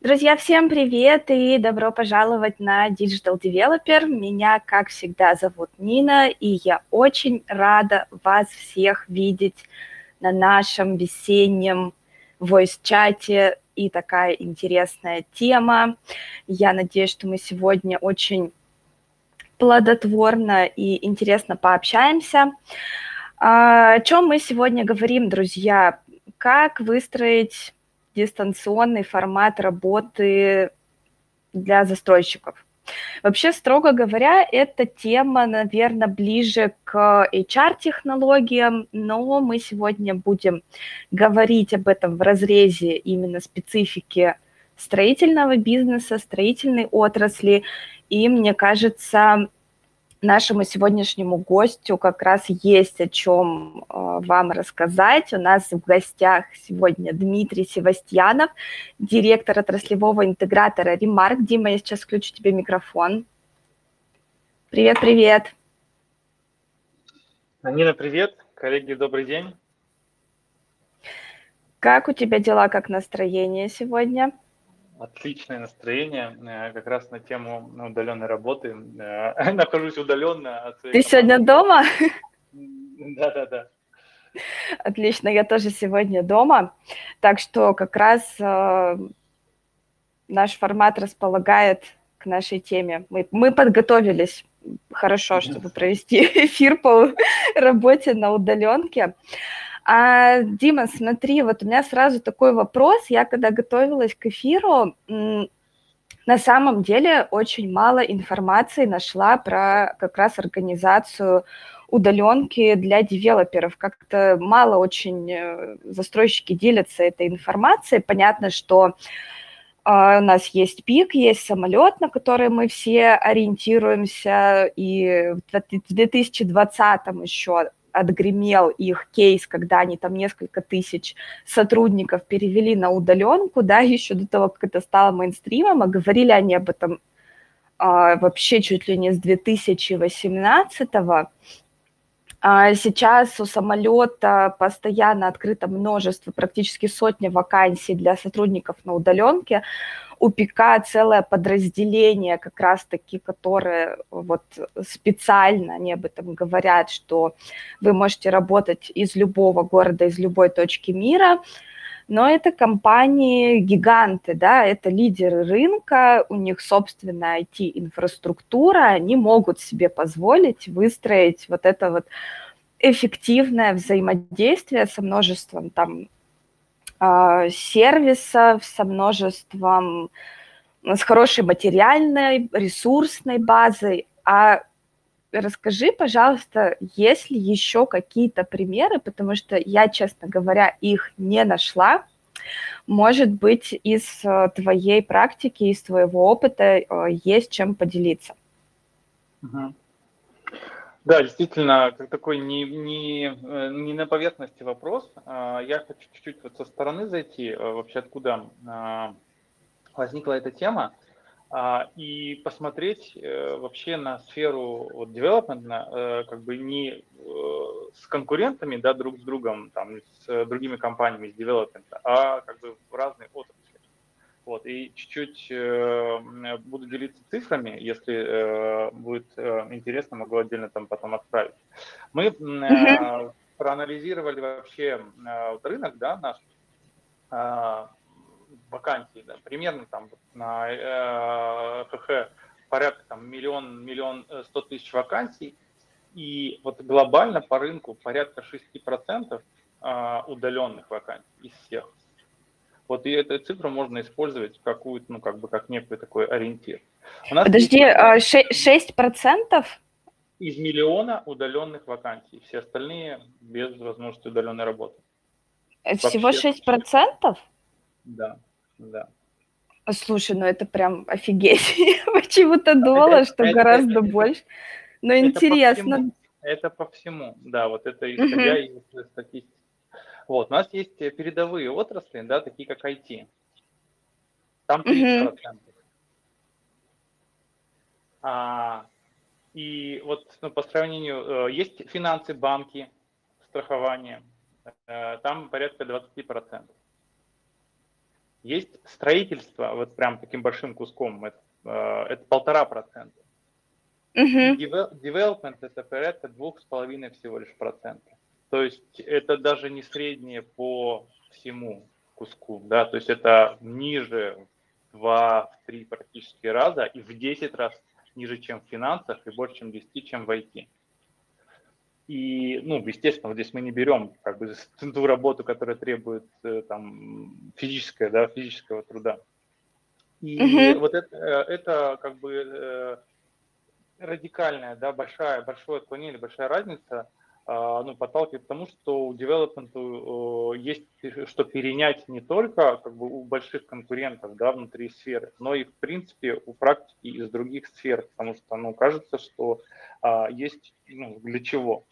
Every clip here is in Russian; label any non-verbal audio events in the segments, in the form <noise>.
Друзья, всем привет и добро пожаловать на Digital Developer. Меня, как всегда, зовут Нина, и я очень рада вас всех видеть на нашем весеннем voice-чате. И такая интересная тема. Я надеюсь, что мы сегодня очень плодотворно и интересно пообщаемся. А, о чем мы сегодня говорим, друзья? Как выстроить дистанционный формат работы для застройщиков. Вообще, строго говоря, эта тема, наверное, ближе к HR-технологиям, но мы сегодня будем говорить об этом в разрезе именно специфики строительного бизнеса, строительной отрасли. И мне кажется, нашему сегодняшнему гостю как раз есть о чем э, вам рассказать. У нас в гостях сегодня Дмитрий Севастьянов, директор отраслевого интегратора Ремарк. Дима, я сейчас включу тебе микрофон. Привет, привет. Нина, привет. Коллеги, добрый день. Как у тебя дела, как настроение сегодня? Отличное настроение, э, как раз на тему ну, удаленной работы. Э, <laughs> нахожусь удаленно. Ты сегодня дома? Да-да-да. Отлично, я тоже сегодня дома. Так что как раз э, наш формат располагает к нашей теме. Мы, мы подготовились хорошо, чтобы провести <laughs> эфир по работе на удаленке. А, Дима, смотри, вот у меня сразу такой вопрос. Я когда готовилась к эфиру, на самом деле очень мало информации нашла про как раз организацию удаленки для девелоперов. Как-то мало очень э, застройщики делятся этой информацией. Понятно, что Uh, у нас есть пик, есть самолет, на который мы все ориентируемся, и в 2020 еще отгремел их кейс, когда они там несколько тысяч сотрудников перевели на удаленку, да, <laughs> еще до того, как это стало мейнстримом, а говорили они об этом а, вообще чуть ли не с 2018-го. А сейчас у самолета постоянно открыто множество, практически сотни вакансий для сотрудников на удаленке. У ПИКа целое подразделение как раз-таки, которое вот специально, они об этом говорят, что вы можете работать из любого города, из любой точки мира, но это компании-гиганты, да, это лидеры рынка, у них собственная IT-инфраструктура, они могут себе позволить выстроить вот это вот эффективное взаимодействие со множеством там а, сервисов со множеством, с хорошей материальной, ресурсной базой. А расскажи, пожалуйста, есть ли еще какие-то примеры, потому что я, честно говоря, их не нашла. Может быть, из э, твоей практики, из твоего опыта э, есть чем поделиться. Да, действительно, как такой не, не, э, не на поверхности вопрос. А, я хочу чуть-чуть вот со стороны зайти, вообще откуда а, возникла эта тема, и посмотреть э, вообще на сферу вот, development, как бы не с конкурентами, да, друг с другом, там, с другими компаниями из development, а как бы в разные отрасли. Вот, и чуть-чуть э, буду делиться цифрами, если э, будет э, интересно, могу отдельно там потом отправить. Мы э, проанализировали вообще э, рынок, да, наш э, вакансий, да, примерно там на э, ХХ порядка там миллион, миллион э, сто тысяч вакансий, и вот глобально по рынку порядка 6% э, удаленных вакансий из всех. Вот и эту цифру можно использовать какую-то, ну, как бы, как некий такой ориентир. У нас Подожди, есть... 6%? А, Из миллиона удаленных вакансий. Все остальные без возможности удаленной работы. Всего Вообще. 6%? Да, да. Слушай, ну это прям офигеть. <laughs> Почему-то думала, что это, гораздо это, больше. Но это интересно. По всему, это по всему, да, вот это исходя uh-huh. из статистики. Вот, у нас есть передовые отрасли, да, такие как IT. Там 30%. Mm-hmm. А, и вот ну, по сравнению, э, есть финансы, банки, страхование, э, там порядка 20%. Есть строительство вот прям таким большим куском, это, э, полтора процента. Uh-huh. Development это порядка двух с половиной всего лишь процента. То есть это даже не среднее по всему куску, да, то есть это ниже в 2-3 практически раза и в 10 раз ниже, чем в финансах и больше, чем в 10, чем в IT. И, ну, естественно, вот здесь мы не берем как бы <laughs> ту работу, которая требует э, там физическое, да, физического труда. И mm-hmm. вот это, э, это как бы э, радикальная, да, большая, большое отклонение, большая разница – а, ну, подталкивает к тому, что у девелопменту есть что перенять не только как бы, у больших конкурентов да, внутри сферы, но и, в принципе, у практики из других сфер, потому что ну, кажется, что а, есть ну, для чего.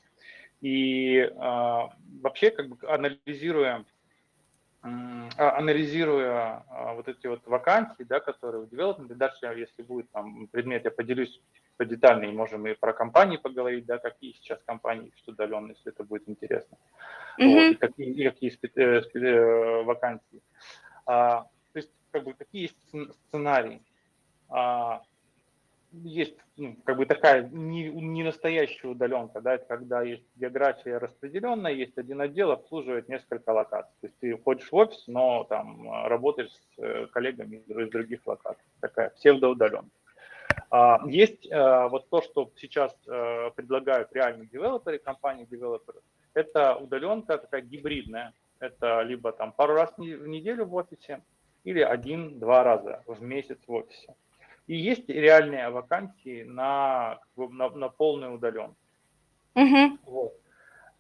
И а, вообще, как бы анализируя а, анализируя а, вот эти вот вакансии, да, которые у девелопмента, дальше, если будет там предмет, я поделюсь подетальнее, можем и про компании поговорить, да, какие сейчас компании ищут удаленно, если это будет интересно, mm-hmm. вот, и какие, и какие спе- э, спе- э, вакансии. А, то есть, как бы, какие есть сценарии? А, есть ну, как бы такая не, не настоящая удаленка, да, это когда есть география распределенная, есть один отдел, обслуживает несколько локаций. То есть ты ходишь в офис, но там работаешь с э, коллегами из других локаций. Такая псевдоудаленка. А, есть э, вот то, что сейчас э, предлагают реальные девелоперы, компании девелоперы, это удаленка такая гибридная. Это либо там пару раз в неделю в офисе, или один-два раза в месяц в офисе. И есть реальные вакансии на, на, на полную удаленку. Uh-huh. Вот.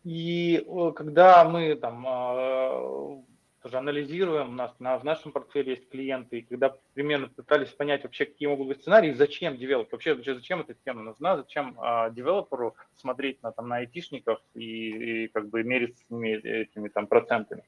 И э, когда мы там а, тоже анализируем, у нас на, в нашем портфеле есть клиенты, и когда примерно пытались понять вообще, какие могут быть сценарии, зачем девелопер, вообще, вообще зачем эта тема нужна, зачем а, девелоперу смотреть на, там, на айтишников и, и как бы мериться с ними этими там процентами.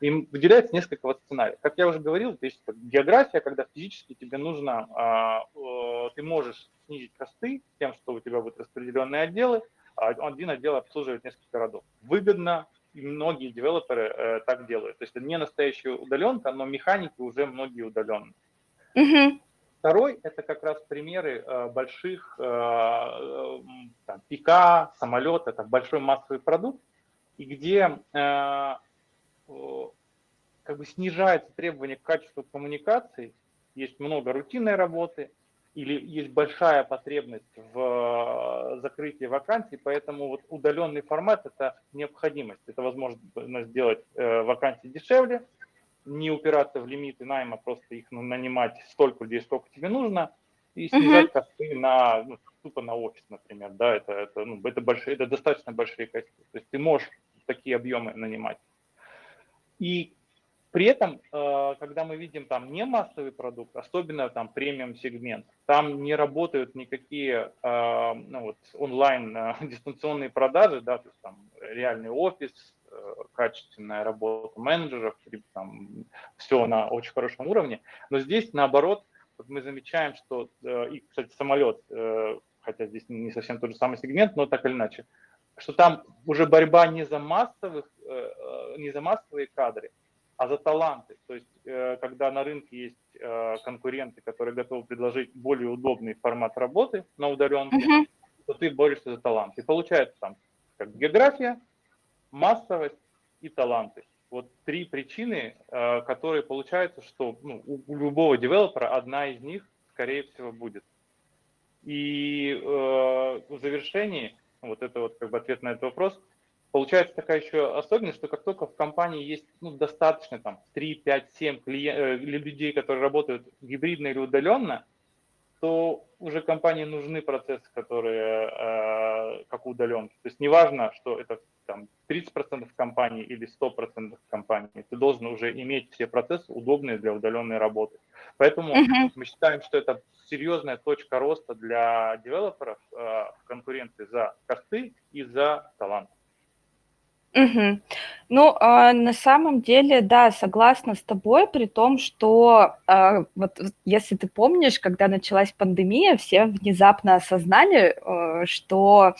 Им выделяется несколько вот сценариев. Как я уже говорил, то есть география, когда физически тебе нужно, а, а, ты можешь снизить косты тем, что у тебя будут распределенные отделы, а один отдел обслуживает несколько городов. Выгодно, и многие девелоперы э, так делают. То есть это не настоящая удаленка, но механики уже многие удаленные. Mm-hmm. Второй – это как раз примеры э, больших э, э, там, пика, самолет, это большой массовый продукт, и где э, как бы снижается требование к качеству коммуникации, есть много рутинной работы, или есть большая потребность в э, закрытии вакансий, поэтому вот удаленный формат – это необходимость. Это возможность сделать э, вакансии дешевле, не упираться в лимиты найма, просто их нанимать столько людей, сколько тебе нужно, и снижать uh-huh. косты на, ну, тупо на офис, например, да, это, это, ну, это, большие, это достаточно большие косты. То есть ты можешь такие объемы нанимать. И при этом, э, когда мы видим там не массовый продукт, особенно там премиум сегмент, там не работают никакие э, ну, вот, онлайн э, <laughs> дистанционные продажи, да, то есть там реальный офис, качественная работа менеджеров, там все на очень хорошем уровне. Но здесь наоборот, вот мы замечаем, что и, кстати, самолет, хотя здесь не совсем тот же самый сегмент, но так или иначе, что там уже борьба не за массовых, не за массовые кадры, а за таланты. То есть, э, когда на рынке есть э, конкуренты, которые готовы предложить более удобный формат работы на удаленке, uh-huh. то ты борешься за талант. И получается там как география, массовость и таланты. Вот три причины, э, которые получается, что ну, у любого девелопера одна из них, скорее всего, будет. И э, в завершении, вот это вот как бы ответ на этот вопрос, Получается такая еще особенность, что как только в компании есть ну, достаточно там 3, 5, 7 клиент, людей, которые работают гибридно или удаленно, то уже компании нужны процессы, которые э, как удаленки. То есть неважно, что это там 30% компании или 100% компании, ты должен уже иметь все процессы удобные для удаленной работы. Поэтому uh-huh. мы считаем, что это серьезная точка роста для девелоперов э, в конкуренции за косты и за талант. Мгм. Ну, а, на самом деле, да, согласна с тобой, при том, что, а, вот если ты помнишь, когда началась пандемия, все внезапно осознали, э, что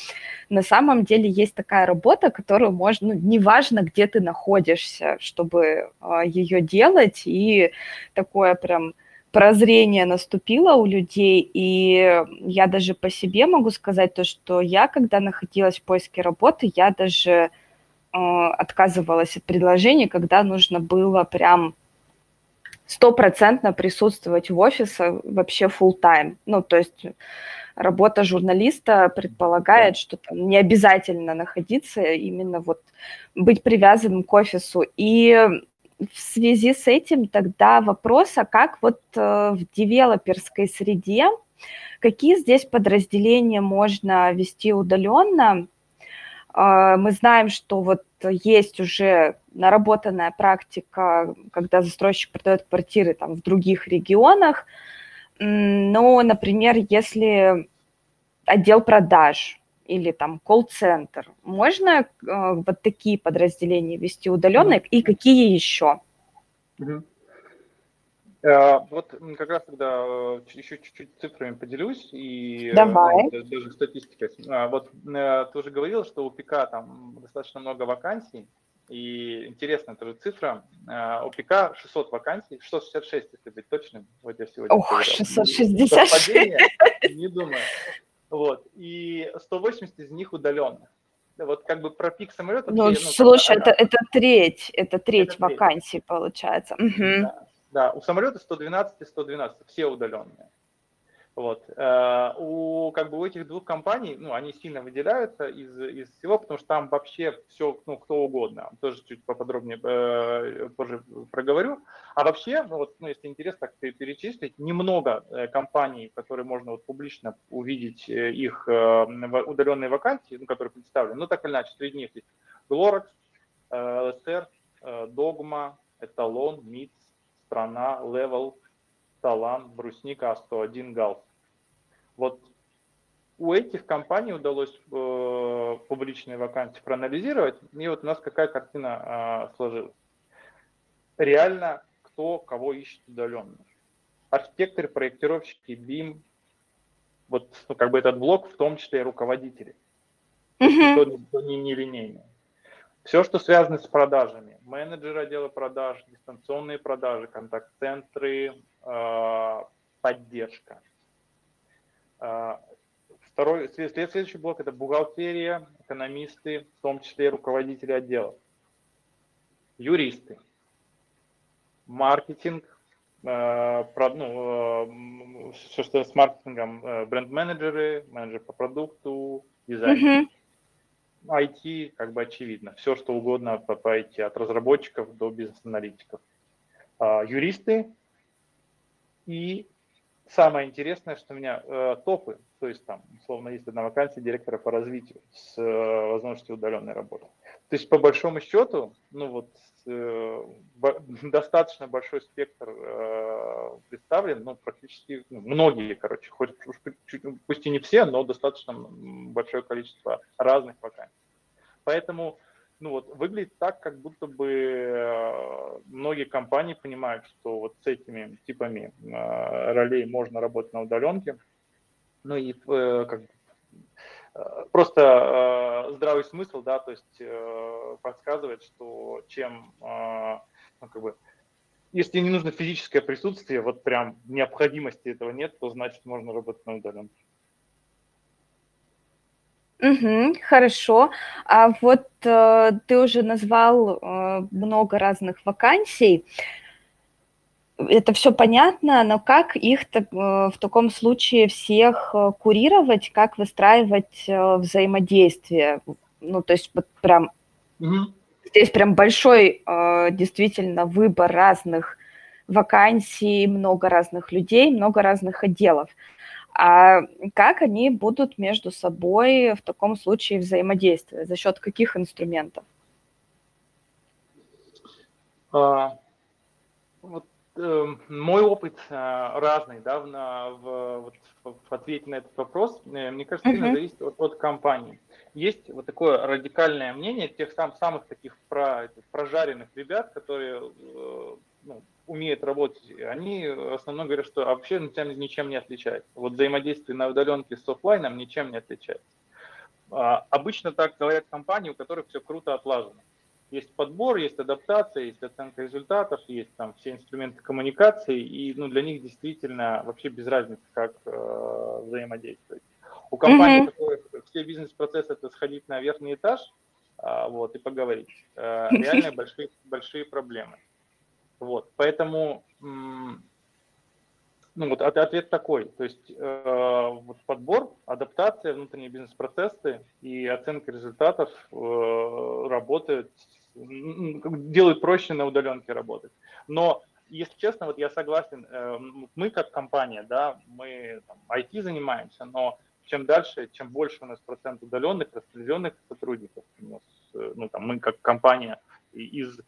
на самом деле есть такая работа, которую можно, ну, неважно, где ты находишься, чтобы, а, её делать. И такое прям прозрение наступило у людей. И я даже по себе могу сказать то, что я, когда находилась в поиске работы, я даже отказывалась от предложений, когда нужно было прям стопроцентно присутствовать в офисе вообще full time. Ну, то есть работа журналиста предполагает, что там не обязательно находиться, именно вот быть привязанным к офису. И в связи с этим тогда вопрос, а как вот э, в девелоперской среде, какие здесь подразделения можно вести удаленно, мы знаем, что вот есть уже наработанная практика, когда застройщик продает квартиры там в других регионах. Но, например, если отдел продаж или там колл-центр, можно э, вот такие подразделения вести удаленно и какие еще? Угу. Э, вот как раз тогда э, еще чуть-чуть цифрами поделюсь и э, Давай. ну, даже статистикой. А, вот ты уже говорил, что у ПК там достаточно много вакансий, и интересная тоже цифра. У ПК 600 вакансий, 666, если быть точным. Вот я сегодня Ох, проверял. 666. Не думаю. Вот. И 180 из них удаленных. Вот как бы про пик самолета. Ну, ну, слушай, это, это треть, это треть это вакансий треть. получается. Угу. Да. Да, у самолета 112 и 112, все удаленные. Вот. Э, у, как бы, у этих двух компаний, ну, они сильно выделяются из, из всего, потому что там вообще все, ну, кто угодно. Тоже чуть поподробнее э, позже проговорю. А вообще, ну, вот, ну, если интересно так перечислить, немного э, компаний, которые можно вот публично увидеть их удаленные вакансии, ну, которые представлены, ну, так или иначе, среди них есть Glorax, э, ЛСР, Dogma, Эталон, МИЦ, Страна, Level, Талан, Брусника, А101, Галс. Вот у этих компаний удалось э, публичные вакансии проанализировать, и вот у нас какая картина э, сложилась. Реально, кто кого ищет удаленно. Архитекторы, проектировщики, BIM, вот ну, как бы этот блок, в том числе и руководители. Mm-hmm. Кто, не, не линейный. Все, что связано с продажами, менеджеры отдела продаж, дистанционные продажи, контакт-центры, э, поддержка. Э, второй, следующий блок – это бухгалтерия, экономисты, в том числе руководители отделов, юристы, маркетинг, э, ну, все, что с маркетингом, бренд-менеджеры, менеджеры по продукту, дизайнеры. Mm-hmm. IT как бы очевидно. Все, что угодно по, по IT, от разработчиков до бизнес-аналитиков. А, юристы и самое интересное, что у меня э, топы, то есть там, условно, есть одна вакансия директора по развитию с э, возможностью удаленной работы. То есть по большому счету, ну вот э, <laughs> достаточно большой спектр э, представлен, ну практически ну, многие, короче, хоть чуть, пусть и не все, но достаточно большое количество разных вакансий. Поэтому ну вот выглядит так, как будто бы э, многие компании понимают, что вот с этими типами э, ролей можно работать на удаленке. Ну и э, как просто здравый смысл, да, то есть подсказывает, что чем, ну, как бы, если не нужно физическое присутствие, вот прям необходимости этого нет, то значит можно работать на удаленке. Угу, хорошо. А вот э, ты уже назвал э, много разных вакансий. Это все понятно, но как их э, в таком случае всех э, курировать, как выстраивать э, взаимодействие? Ну, то есть вот прям угу. здесь прям большой действительно выбор разных вакансий, много разных людей, много разных отделов. А как они будут между собой в таком случае взаимодействовать? За счет каких инструментов? А, мой опыт э, разный, да, в, в, в ответе на этот вопрос. Э, мне кажется, сильно uh-huh. зависит от, от компании. есть вот такое радикальное мнение тех сам, самых таких про, прожаренных ребят, которые э, ну, умеют работать, они в основном говорят, что вообще ничем не отличается. Вот взаимодействие на удаленке с офлайном ничем не отличается. А, обычно так говорят компании, у которых все круто отлажено. Есть подбор, есть адаптация, есть оценка результатов, есть там все инструменты коммуникации, и ну, для них действительно вообще без разницы, как э, взаимодействовать. У компании mm-hmm. такое, все бизнес-процессы это сходить на верхний этаж а, вот, и поговорить. А, реально <laughs> большие, большие проблемы. Вот, поэтому ну вот ответ такой, то есть э, вот подбор, адаптация, внутренние бизнес-процессы и оценка результатов э, работают, делают проще на удаленке работать. Но если честно, вот я согласен, э, мы как компания, да, мы IT занимаемся, но чем дальше, чем больше у нас процент удаленных, распределенных сотрудников, у нас, э, ну, там, мы как компания из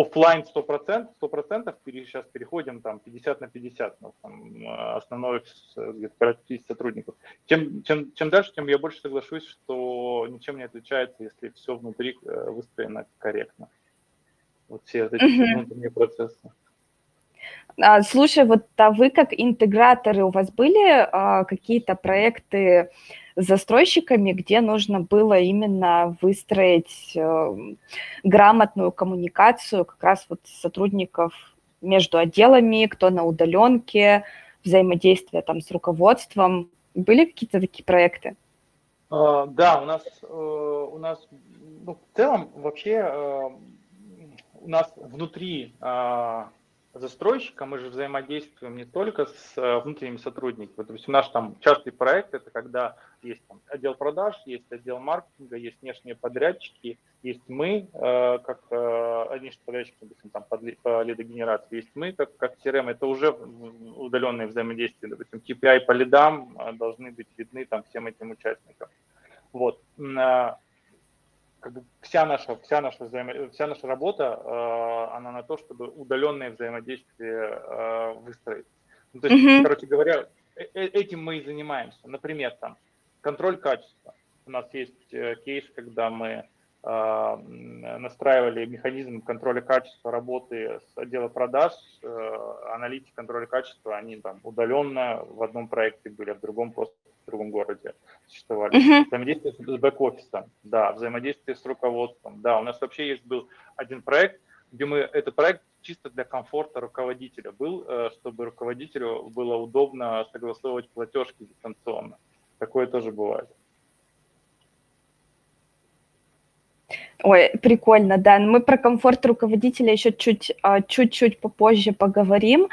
офлайн 100%, 100% сейчас переходим там 50 на 50, ну, там, основной где-то 50 сотрудников. Чем, чем, чем дальше, тем я больше соглашусь, что ничем не отличается, если все внутри э, выстроено корректно. Вот все эти внутренние процессы. А, слушай, вот а вы как интеграторы, у вас были а, какие-то проекты с застройщиками, где нужно было именно выстроить а, грамотную коммуникацию как раз вот сотрудников между отделами, кто на удаленке, взаимодействие там с руководством. Были какие-то такие проекты? Uh, да, у нас, uh, у нас ну, в целом вообще uh, у нас внутри застройщика мы же взаимодействуем не только с э, внутренними сотрудниками. То есть наш там частый проект это когда есть там, отдел продаж, есть отдел маркетинга, есть внешние подрядчики, есть мы, э, как э, внешние подрядчики, допустим, там, по, по лидогенерации, есть мы, как, как CRM, это уже удаленные взаимодействия. Допустим, KPI по лидам э, должны быть видны там всем этим участникам. Вот как бы вся наша, вся наша, взаимо... вся наша работа, э, она на то, чтобы удаленное взаимодействие э, выстроить. Ну, то есть, mm-hmm. короче говоря, э, э этим мы и занимаемся. Например, там, контроль качества. У нас есть э, кейс, когда мы э, настраивали механизм контроля качества работы с отдела продаж, э, аналитики контроля качества, они там удаленно в одном проекте были, а в другом просто в другом городе существовали. Uh-huh. Взаимодействие с бэк-офисом, да, взаимодействие с руководством, да. У нас вообще есть был один проект, где мы, этот проект чисто для комфорта руководителя был, э, чтобы руководителю было удобно согласовывать платежки дистанционно. Такое тоже бывает. Ой, прикольно, да. Мы про комфорт руководителя еще чуть, а, чуть-чуть попозже поговорим.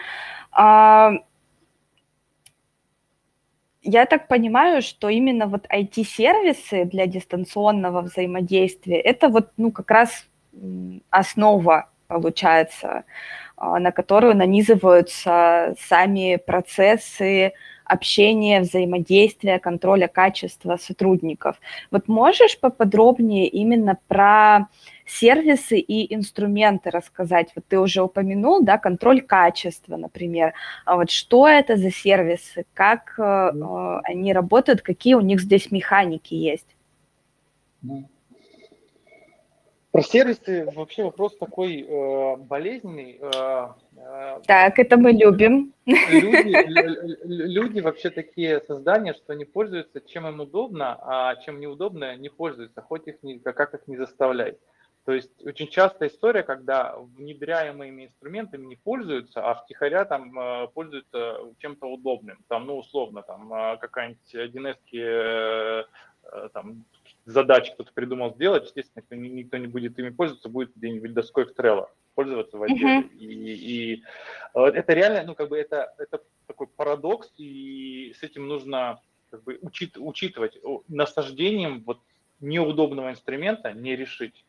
Я так понимаю, что именно вот IT-сервисы для дистанционного взаимодействия, это вот, ну, как раз основа, получается, а, на которую нанизываются сами процессы общения, взаимодействия, контроля качества сотрудников. Вот можешь поподробнее именно про сервисы и инструменты рассказать? Вот ты уже упомянул, да, контроль качества, например. А вот что это за сервисы, как э, они работают, какие у них здесь механики есть? Про сервисы вообще вопрос такой э, болезненный. Э, э, так, это мы любим. Люди, <laughs> люди вообще такие создания, что они пользуются чем им удобно, а чем неудобно не пользуются, хоть их не, как их не заставлять. То есть очень частая история, когда внедряемыми инструментами не пользуются, а втихаря там э, пользуются чем-то удобным. Там, ну, условно, там э, какая-нибудь 1С э, там, задач кто-то придумал сделать, естественно, никто, никто не будет ими пользоваться, будет где-нибудь доской в Trello пользоваться в отделе. Uh-huh. И, и это реально, ну, как бы это, это такой парадокс, и с этим нужно как бы учит, учитывать. Насаждением вот неудобного инструмента не решить.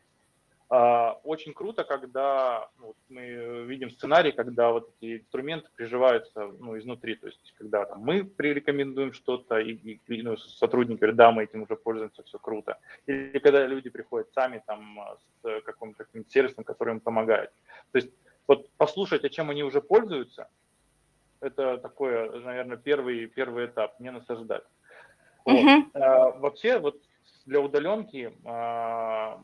А, очень круто, когда ну, мы видим сценарий, когда вот эти инструменты приживаются ну, изнутри, то есть когда там, мы прирекомендуем что-то, и, и ну, сотрудники говорят, да, мы этим уже пользуемся, все круто. Или когда люди приходят сами там с каким-то каким сервисом, который им помогает. То есть вот послушать, о чем они уже пользуются, это такой, наверное, первый, первый этап, не насаждать. Вот. Uh-huh. А, вообще, вот для удаленки а,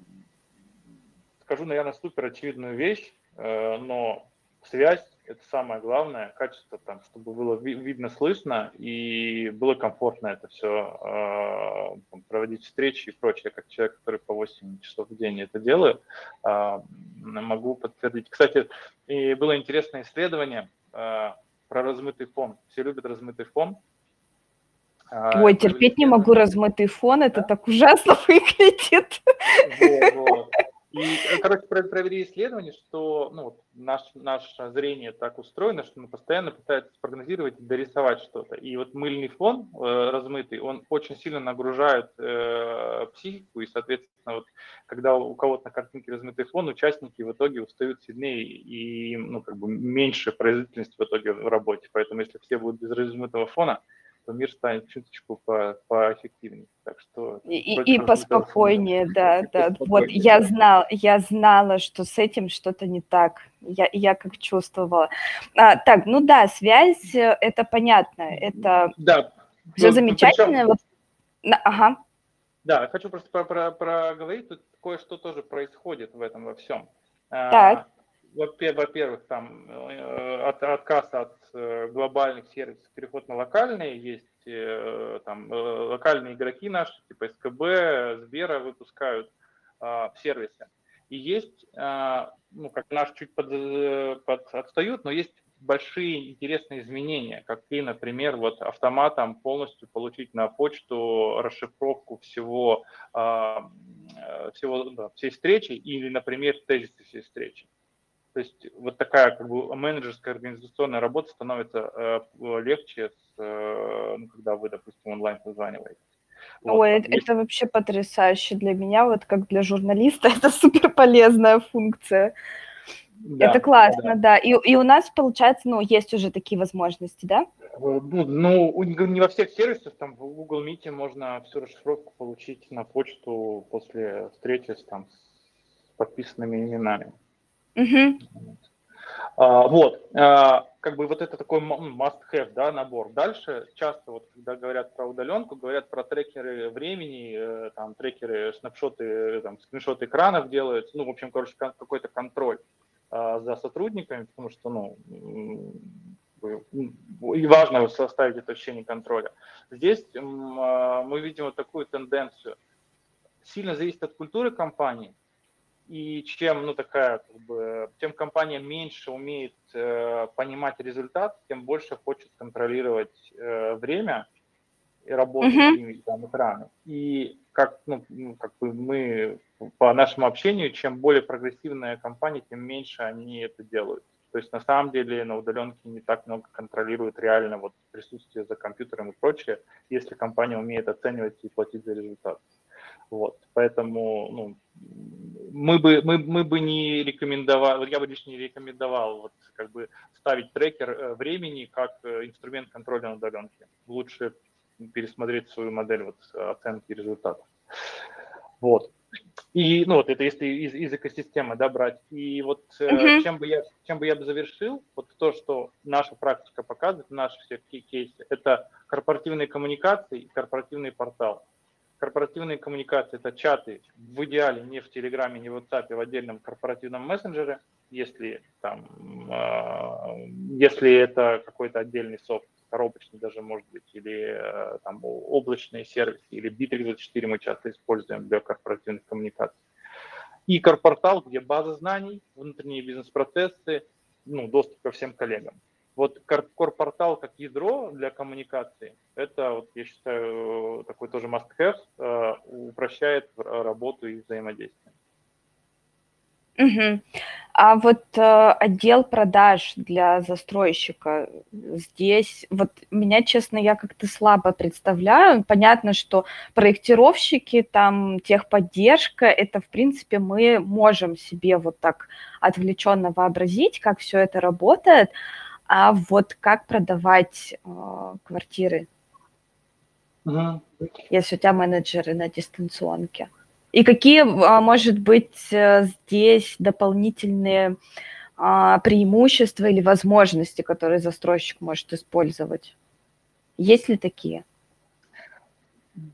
скажу, наверное, супер очевидную вещь, э, но связь – это самое главное, качество там, чтобы было видно, слышно и было комфортно это все э, проводить встречи и прочее. Как человек, который по 8 часов в день это делаю, э, могу подтвердить. Кстати, и было интересное исследование про размытый фон. Все любят размытый фон. Ой, терпеть не могу размытый фон, это да? так ужасно <laughs> выглядит. Вот, вот. И, э, короче, провели исследование, что ну, наш, наше зрение так устроено, что мы постоянно пытаемся спрогнозировать и дорисовать что-то. И вот мыльный фон э, размытый, он очень сильно нагружает э, психику, и, соответственно, вот, когда у кого-то на картинке размытый фон, участники в итоге устают сильнее и ну, как бы меньше производительность в итоге в работе. Поэтому если все будут без размытого фона, то мир станет чуточку по, поэффективнее. Так что и, и поспокойнее, да, да. Поспокойнее, вот я знал, я знала, что с этим что-то не так. Я, я как чувствовала. А, так, ну да, связь, э, это понятно, это да. все ну, замечательно. Причем... Вот, ага. Да, хочу просто про, про, проговорить, тут кое-что тоже происходит в этом во всем. А, так во-первых, там э, от, отказ от э, глобальных сервисов, переход на локальные, есть э, там локальные игроки наши, типа СКБ, Сбера выпускают а, сервисы. И есть, а, ну, как наш чуть под, под отстают, но есть большие интересные изменения, как и, например, вот автоматом полностью получить на почту расшифровку всего, а, всего да, всей встречи или, например, тезисы всей встречи. То есть вот такая как бы менеджерская организационная работа становится э, легче, с, э, ну, когда вы, допустим, онлайн созваниваетесь. Вот, Ой, это, есть... это вообще потрясающе для меня, вот как для журналиста, <laughs> это супер полезная функция. Да, это классно, да. да. И, и у нас, получается, ну, есть уже такие возможности, да? Э, ну, ну, не во всех сервисах, там в Google Meet можно всю расшифровку получить на почту после встречи с, там, с подписанными именами. Угу. А, вот, а, как бы вот это такой must-have, да, набор. Дальше часто вот, когда говорят про удаленку, говорят про трекеры времени, э, там, трекеры, снапшоты, там, скриншоты экранов делаются, ну, в общем, короче, какой-то контроль а, за сотрудниками, потому что, ну, и важно составить это ощущение контроля. Здесь а, мы видим вот такую тенденцию. Сильно зависит от культуры компании, и чем, ну, такая, как бы, тем компания меньше умеет э, понимать результат, тем больше хочет контролировать э, время и работу mm-hmm. там, экрана. И как, ну, как бы мы по нашему общению, чем более прогрессивная компания, тем меньше они это делают. То есть на самом деле на удаленке не так много контролируют реально вот присутствие за компьютером и прочее, если компания умеет оценивать и платить за результат. Вот, поэтому ну, мы бы, мы, мы бы не рекомендовали, я бы лично не рекомендовал вот, как бы ставить трекер э, времени как э, инструмент контроля на удаленке. Лучше пересмотреть свою модель вот, оценки результатов. Вот. И, ну, вот это если из, из экосистемы, да, брать. И вот uh-huh. чем, бы я, чем бы я бы завершил, вот то, что наша практика показывает, наши все кейсы, это корпоративные коммуникации и корпоративный портал. Корпоративные коммуникации – это чаты, в идеале не в Телеграме, не в WhatsApp, а в отдельном корпоративном мессенджере, если, там, э, если это какой-то отдельный софт, коробочный даже может быть, или э, там, облачные сервисы, или B324 мы часто используем для корпоративных коммуникаций. И корпортал, где база знаний, внутренние бизнес-процессы, ну, доступ ко всем коллегам. Вот корпортал как ядро для коммуникации, это, вот, я считаю, такой тоже must-have, э, упрощает работу и взаимодействие. Угу. А вот э, отдел продаж для застройщика здесь, вот меня, честно, я как-то слабо представляю. Понятно, что проектировщики, там техподдержка, это, в принципе, мы можем себе вот так отвлеченно вообразить, как все это работает. А вот как продавать э, квартиры, угу. если у тебя менеджеры на дистанционке? И какие, а, может быть, э, здесь дополнительные а, преимущества или возможности, которые застройщик может использовать? Есть ли такие?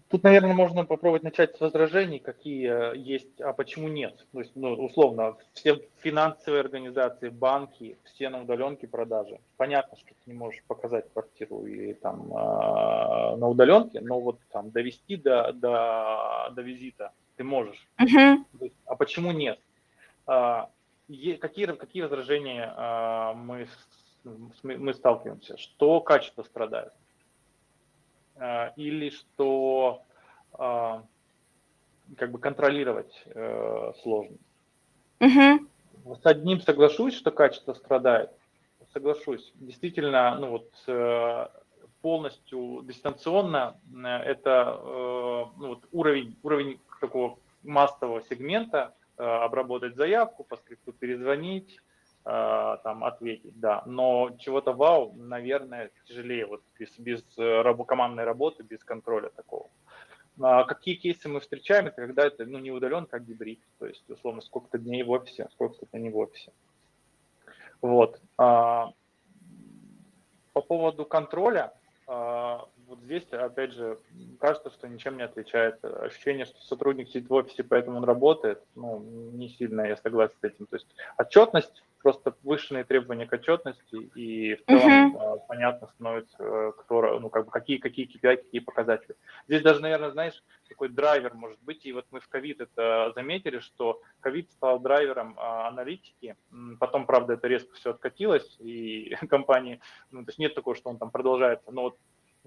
Тут, наверное, можно попробовать начать с возражений, какие есть, а почему нет. То есть, ну, условно, все финансовые организации, банки, все на удаленке продажи. Понятно, что ты не можешь показать квартиру или там э, на удаленке, но вот там довести до, до, до визита ты можешь. Uh-huh. Есть, а почему нет? А, какие, какие возражения а, мы, мы сталкиваемся? Что качество страдает? А, или что а, как бы контролировать э, сложно. Угу. С одним соглашусь, что качество страдает. Соглашусь. Действительно, ну вот э, полностью дистанционно э, это ну вот уровень, уровень такого массового сегмента, обработать заявку, по скрипту перезвонить, там ответить, да. Но чего-то вау, наверное, тяжелее вот без, без э, рабо командной работы, без контроля такого. А какие кейсы мы встречаем, это когда это ну, не удален, как гибрид, то есть условно сколько-то дней в офисе, сколько-то не в офисе. Вот. А, по поводу контроля, а, вот здесь, опять же, кажется, что ничем не отличается. Ощущение, что сотрудник сидит в офисе, поэтому он работает, ну, не сильно я согласен с этим. То есть отчетность просто повышенные требования к отчетности, и в целом uh-huh. понятно становится, кто, ну, как бы какие, какие KPI, какие показатели. Здесь даже, наверное, знаешь, такой драйвер может быть, и вот мы в ковид это заметили, что ковид стал драйвером а, аналитики, потом, правда, это резко все откатилось, и <laughs> компании, ну, то есть нет такого, что он там продолжается, но вот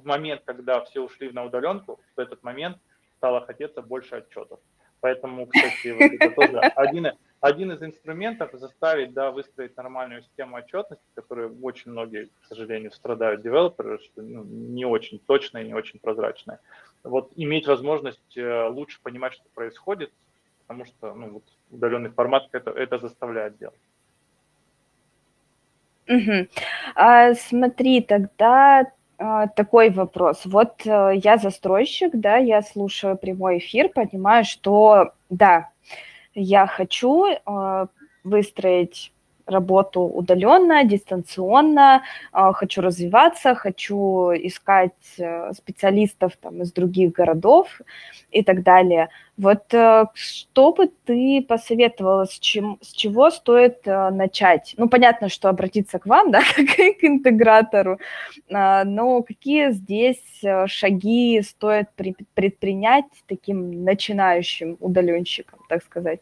в момент, когда все ушли на удаленку, в этот момент стало хотеться больше отчетов. Поэтому, кстати, вот это тоже один, один из инструментов заставить да, выстроить нормальную систему отчетности, которой очень многие, к сожалению, страдают девелоперы, что ну, не очень точная, не очень прозрачная. Вот иметь возможность э, лучше понимать, что происходит, потому что ну, вот удаленный формат это, это заставляет делать. Угу. А, смотри, тогда такой вопрос. Вот а, я застройщик, да, я слушаю прямой эфир, понимаю, что да, я хочу э, выстроить работу удаленно, дистанционно, э, хочу развиваться, хочу искать э, специалистов там из других городов и так далее. Вот что бы ты посоветовала, с, чем, с чего стоит начать? Ну, понятно, что обратиться к вам, <laughs> да, к интегратору, но какие здесь шаги стоит предпринять таким начинающим удаленщикам, так сказать?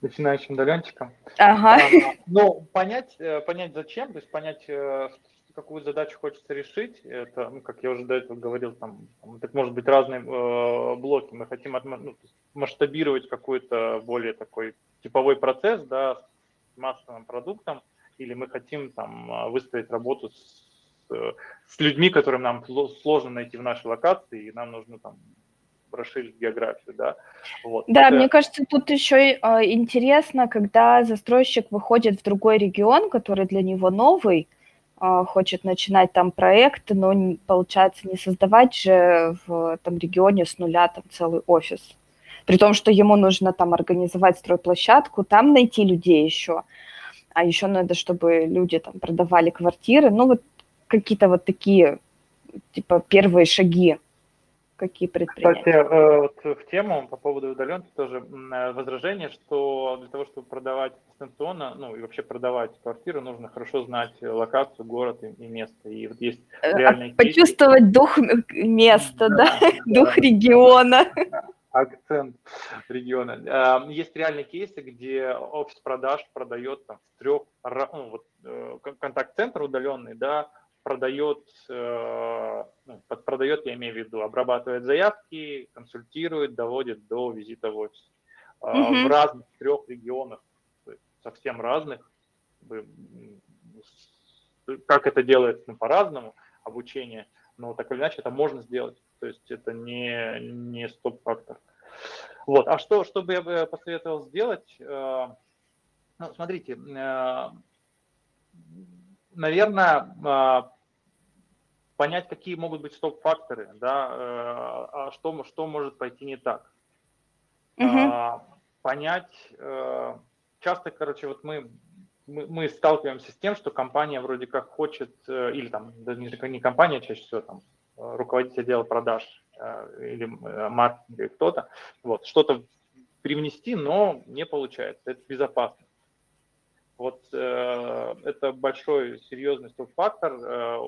Начинающим удаленщикам. Ага. А, ну, понять, э, понять зачем, то есть понять, э, какую задачу хочется решить, это, ну, как я уже до этого говорил, там, это может быть разные э, блоки. Мы хотим от, ну, масштабировать какой-то более такой типовой процесс, да, с массовым продуктом, или мы хотим там выстроить работу с, с людьми, которым нам сложно найти в нашей локации, и нам нужно там расширить географию, да. Вот. Да, Это... мне кажется, тут еще э, интересно, когда застройщик выходит в другой регион, который для него новый, э, хочет начинать там проект, но получается не создавать же в там регионе с нуля там целый офис. При том, что ему нужно там организовать стройплощадку, там найти людей еще. А еще надо, чтобы люди там продавали квартиры. Ну, вот какие-то вот такие, типа, первые шаги какие предпринять? Кстати, э, вот в тему по поводу удаленки тоже э, возражение, что для того, чтобы продавать дистанционно, ну и вообще продавать квартиру, нужно хорошо знать локацию, город и, место. И вот есть э, а реальные Почувствовать кейсы. дух места, да, да? да <laughs> дух да, региона. Акцент региона. Есть реальные кейсы, где офис продаж продает там в трех, ну, вот, контакт-центр удаленный, да, продает, э, ну, продает, я имею в виду, обрабатывает заявки, консультирует, доводит до визита в офис. Mm-hmm. В разных трех регионах, совсем разных. Как это делается ну, по-разному, обучение, но так или иначе это можно сделать. То есть это не, не стоп-фактор. Вот. А что, что бы я бы посоветовал сделать? Э, ну, смотрите, наверное, понять, какие могут быть стоп-факторы, да, э, а что, что может пойти не так. Uh-huh. Понять, э, часто, короче, вот мы, мы, мы сталкиваемся с тем, что компания вроде как хочет, э, или там, даже не, не компания, а чаще всего там руководитель отдела продаж или маркетинга, или кто-то, вот, что-то привнести, но не получается. Это безопасно. Вот э, это большой серьезный стоп-фактор. Э,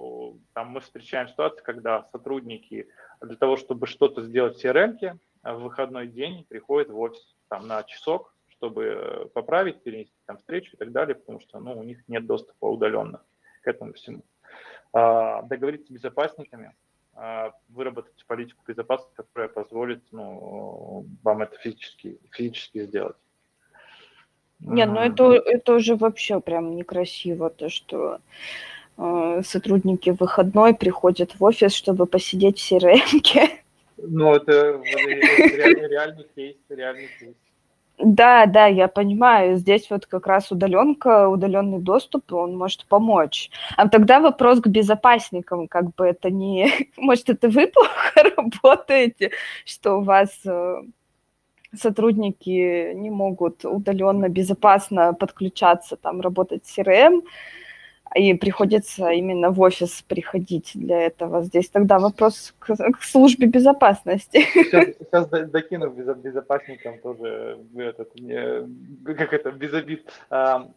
там мы встречаем ситуации, когда сотрудники для того, чтобы что-то сделать в CRM, в выходной день приходят в офис там, на часок, чтобы поправить, перенести там встречу и так далее, потому что ну, у них нет доступа удаленно к этому всему. Э, договориться с безопасниками, э, выработать политику безопасности, которая позволит ну, вам это физически, физически сделать. Нет, ну это, это уже вообще прям некрасиво, то, что э, сотрудники выходной приходят в офис, чтобы посидеть в crm <laughs> Ну, это реальный кейс, реальный кейс. Да, да, я понимаю. Здесь вот как раз удаленка, удаленный доступ, он может помочь. А тогда вопрос к безопасникам, как бы это не... <laughs> Может, это вы плохо <laughs> работаете, что у вас э, сотрудники не могут удаленно, безопасно подключаться, там, работать с CRM, и приходится именно в офис приходить для этого. Здесь тогда вопрос к, к службе безопасности. Сейчас, <laughs> сейчас докину безопасникам тоже этот, как это, без обид. А,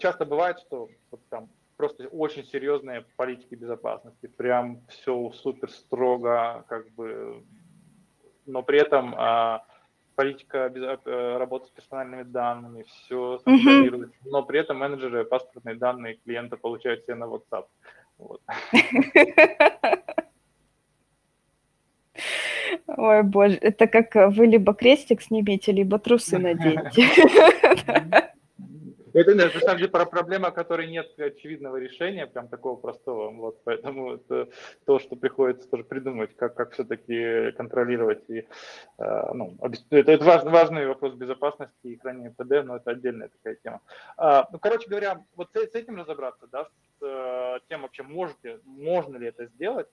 часто бывает, что вот там просто очень серьезные политики безопасности, прям все супер строго, как бы, но при этом а, политика э, работы с персональными данными, все контролирует, mm-hmm. но при этом менеджеры паспортные данные клиента получают себе на WhatsApp. Вот. Ой, боже, это как вы либо крестик снимите, либо трусы <laughs> наденьте. <laughs> <laughs> Это, на самом деле проблема, которой нет очевидного решения, прям такого простого. Вот, поэтому это то, что приходится тоже придумать, как, как все-таки контролировать. И, э, ну, это, это важный, важный вопрос безопасности и хранения ПД, но это отдельная такая тема. А, ну, короче говоря, вот с, с этим разобраться, да, с э, тем вообще, можете, можно ли это сделать,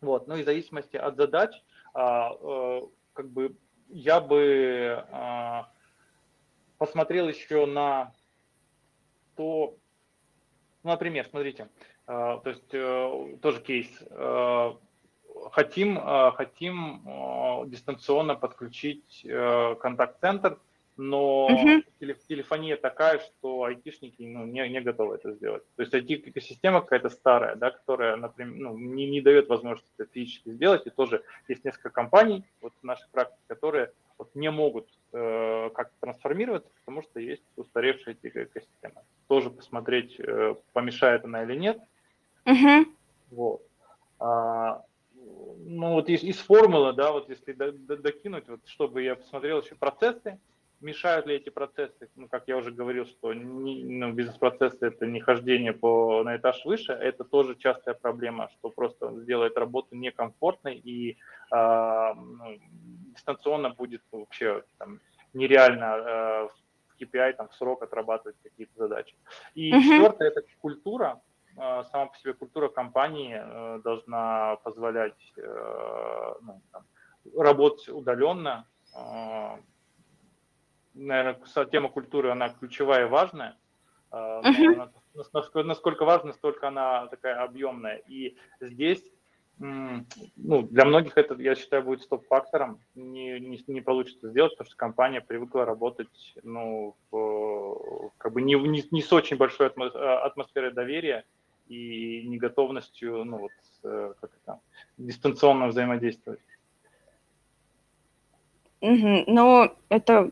вот, ну и в зависимости от задач, а, э, как бы я бы посмотрел еще на то, ну, например, смотрите, э, то есть э, тоже кейс, э, хотим, хотим дистанционно подключить контакт-центр, но uh-huh. телефония такая, что айтишники ну, не, не готовы это сделать. То есть IT-экосистема какая-то старая, да, которая, например, ну, не, не дает возможности это физически сделать. И тоже есть несколько компаний вот в нашей практике, которые вот, не могут э, как-то трансформироваться, потому что есть устаревшая экосистема. Тоже посмотреть, э, помешает она или нет. Uh-huh. Вот. А, ну вот из, из формулы, да, вот если докинуть, вот чтобы я посмотрел еще процессы, мешают ли эти процессы, ну, как я уже говорил, что не, ну, бизнес-процессы это не хождение по, на этаж выше, это тоже частая проблема, что просто сделает работу некомфортной и э, ну, дистанционно будет вообще там, нереально э, в KPI там, в срок отрабатывать какие-то задачи. И uh-huh. четвертое – это культура. Э, сама по себе культура компании э, должна позволять э, ну, там, работать удаленно, наверное, тема культуры, она ключевая и важная. Uh-huh. Насколько, насколько важна, столько она такая объемная. И здесь, ну, для многих это, я считаю, будет стоп-фактором. Не, не, не получится сделать, потому что компания привыкла работать, ну, в, как бы не, не, не с очень большой атмосферой доверия и неготовностью, ну, вот, э, как это, дистанционно взаимодействовать. Угу. Ну, это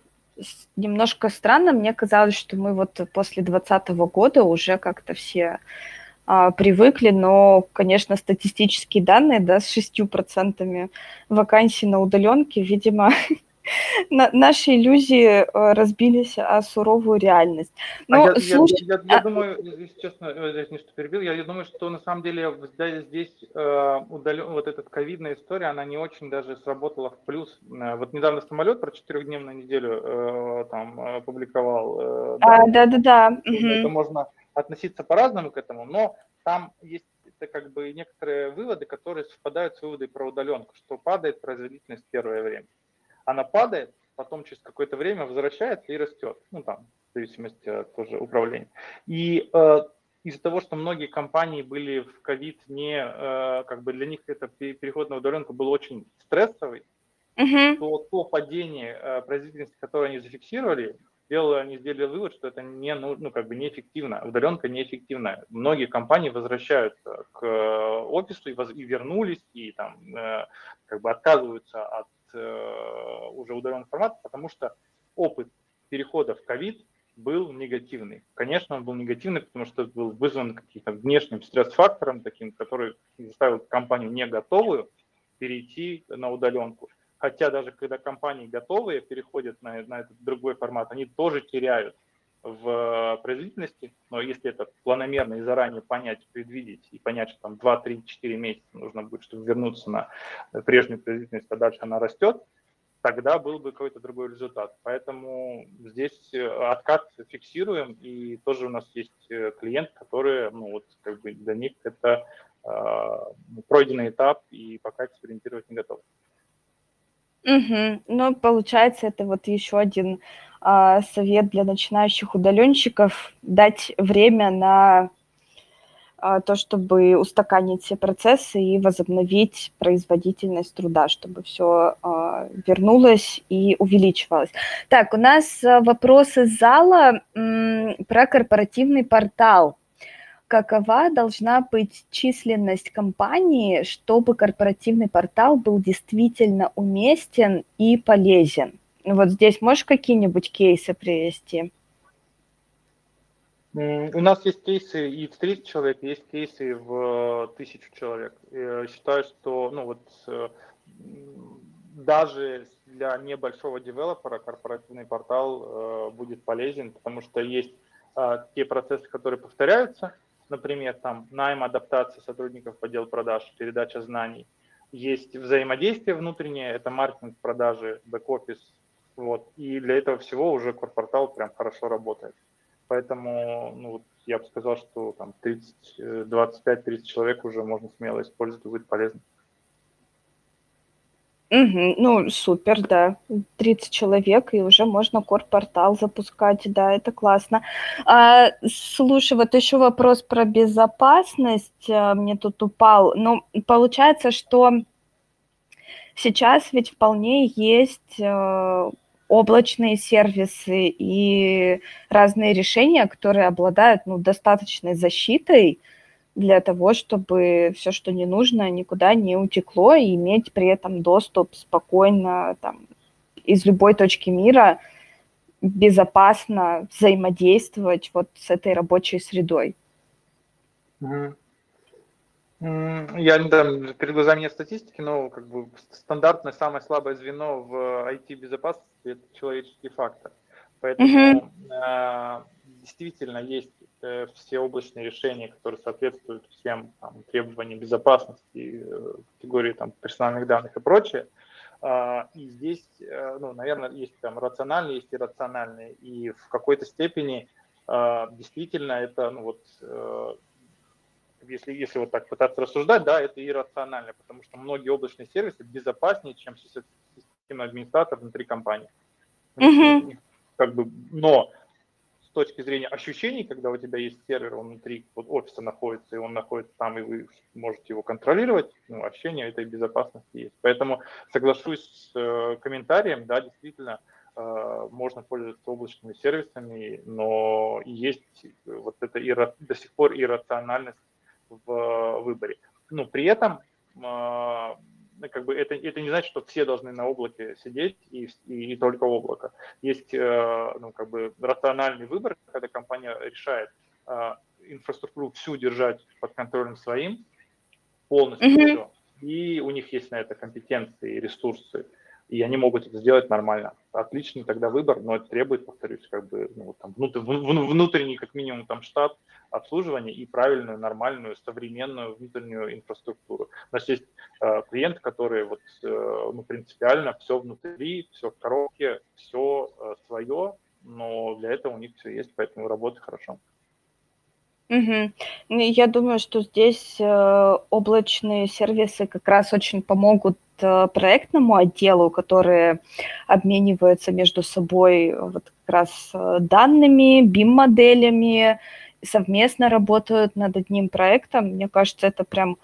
немножко странно. Мне казалось, что мы вот после 2020 года уже как-то все а, привыкли, но, конечно, статистические данные, да, с 6% вакансий на удаленке, видимо, <laughs> <laughs> наши иллюзии э, разбились о суровую реальность. А Но, а слушай, я, я, я, а... думаю, если честно, э, извини, что перебил, я, я думаю, что на самом деле здесь э, удален, вот эта ковидная история, она не очень даже сработала в плюс. Э, вот недавно самолет про четырехдневную неделю э, там опубликовал. Э, да, да, да, да. Это угу. можно относиться по-разному к этому, но там есть это как бы некоторые выводы, которые совпадают с выводами про удаленку, что падает производительность в первое время она падает, потом через какое-то время возвращается и растет. Ну, там, в зависимости от тоже управления. И э, из-за того, что многие компании были в ковид не, э, как бы для них это переход на удаленку был очень стрессовый, uh-huh. то то падение э, производительности, которое они зафиксировали, сделали, они сделали вывод, что это не, ну, ну, как бы неэффективно, удаленка неэффективна. Многие компании возвращаются к э, офису и, воз, и вернулись, и там э, как бы отказываются от уже удаленного формата, потому что опыт перехода в ковид был негативный. Конечно, он был негативный, потому что был вызван каким-то внешним стресс-фактором, таким, который заставил компанию не готовую перейти на удаленку. Хотя даже когда компании готовые переходят на, на этот другой формат, они тоже теряют в производительности, но если это планомерно и заранее понять, предвидеть и понять, что там 2, 3, 4 месяца нужно будет, чтобы вернуться на прежнюю производительность, а дальше она растет, тогда был бы какой-то другой результат. Поэтому здесь э, откат фиксируем, и тоже у нас есть э, клиент, которые, ну вот, как бы для них это э, пройденный этап, и пока экспериментировать не готов. Угу. Ну, получается, это вот еще один а, совет для начинающих удаленщиков дать время на а, то, чтобы устаканить все процессы и возобновить производительность труда, чтобы все а, вернулось и увеличивалось. Так, у нас а, вопросы зала м, про корпоративный портал какова должна быть численность компании, чтобы корпоративный портал был действительно уместен и полезен? Вот здесь можешь какие-нибудь кейсы привести? У нас есть кейсы и в 30 человек, есть кейсы в 1000 человек. Я считаю, что ну вот, э, даже для небольшого девелопера корпоративный портал э, будет полезен, потому что есть э, те процессы, которые повторяются, например, там найм, адаптация сотрудников по делу продаж, передача знаний. Есть взаимодействие внутреннее, это маркетинг, продажи, бэк-офис. Вот. И для этого всего уже корпортал прям хорошо работает. Поэтому ну, я бы сказал, что там 30, 25-30 человек уже можно смело использовать, будет полезно. Угу, ну, супер, да. 30 человек, и уже можно корпортал запускать, да, это классно. А, слушай, вот еще вопрос про безопасность а, мне тут упал. Ну, получается, что сейчас ведь вполне есть а, облачные сервисы и разные решения, которые обладают ну, достаточной защитой, для того, чтобы все, что не нужно, никуда не утекло, и иметь при этом доступ спокойно там, из любой точки мира, безопасно взаимодействовать вот с этой рабочей средой. Я да, перед глазами нет статистики, но как бы стандартное самое слабое звено в IT-безопасности – это человеческий фактор. Поэтому mm-hmm. действительно есть Э, все облачные решения, которые соответствуют всем там, требованиям безопасности, э, категории там, персональных данных и прочее. А, и здесь, э, ну, наверное, есть там рациональные, есть иррациональные. И в какой-то степени а, действительно это, ну вот, если, если вот так пытаться рассуждать, да, это иррационально, потому что многие облачные сервисы безопаснее, чем системный администратор внутри компании. Mm-hmm. Как бы, но точки зрения ощущений, когда у тебя есть сервер, он внутри вот, офиса находится, и он находится там, и вы можете его контролировать, ну, ощущение этой безопасности есть. Поэтому соглашусь с э, комментарием, да, действительно, э, можно пользоваться облачными сервисами, но есть вот это иро, до сих пор иррациональность в выборе. Ну, при этом э, как бы это, это не значит, что все должны на облаке сидеть и, и, и только облако. Есть э, ну, как бы рациональный выбор, когда компания решает э, инфраструктуру всю держать под контролем своим, полностью mm-hmm. все. И у них есть на это компетенции, ресурсы, и они могут это сделать нормально. Отличный тогда выбор, но это требует, повторюсь, как бы ну, там, внутренний, как минимум, там штат обслуживания и правильную, нормальную, современную внутреннюю инфраструктуру. У нас есть э, клиенты, которые вот, э, ну, принципиально все внутри, все в коробке, все э, свое, но для этого у них все есть, поэтому работает хорошо. Угу. Я думаю, что здесь э, облачные сервисы как раз очень помогут э, проектному отделу, которые обмениваются между собой вот как раз э, данными, BIM-моделями совместно работают над одним проектом. Мне кажется, это прям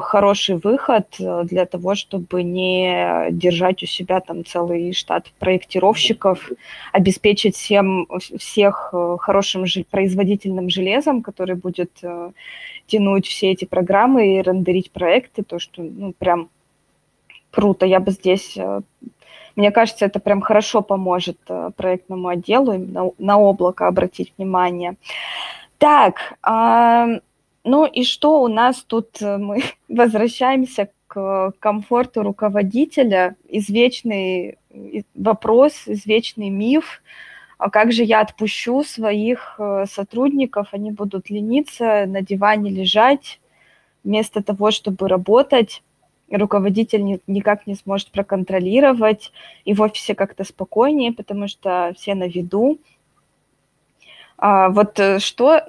хороший выход э, для того, чтобы не держать у себя там целый штат проектировщиков, обеспечить всем, всех э, хорошим производительным железом, который будет э, тянуть все эти программы и рендерить проекты, то, что ну, прям круто. Я бы здесь, мне кажется, это прям хорошо поможет проектному отделу на, на облако обратить внимание. Так, ну и что у нас тут? Э, мы <laughs> возвращаемся к комфорту руководителя. Извечный вопрос, извечный миф. А как же я отпущу своих э, сотрудников? Они будут лениться, на диване лежать, вместо того, чтобы работать. Руководитель никак не сможет проконтролировать, и в офисе как-то спокойнее, потому что все на виду. А вот э, что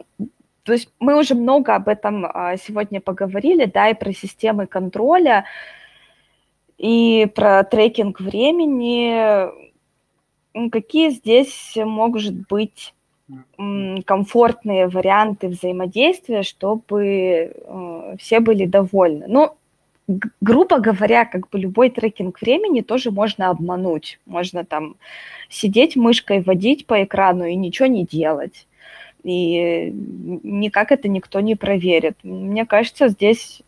то есть мы уже много об этом а, сегодня поговорили, да, и про системы контроля, и про трекинг времени. Какие здесь могут быть комфортные варианты взаимодействия, чтобы э, все были довольны? Ну, грубо говоря, как бы любой трекинг времени тоже можно обмануть. Можно там сидеть мышкой, водить по экрану и ничего не делать и никак это никто не проверит. Мне кажется, здесь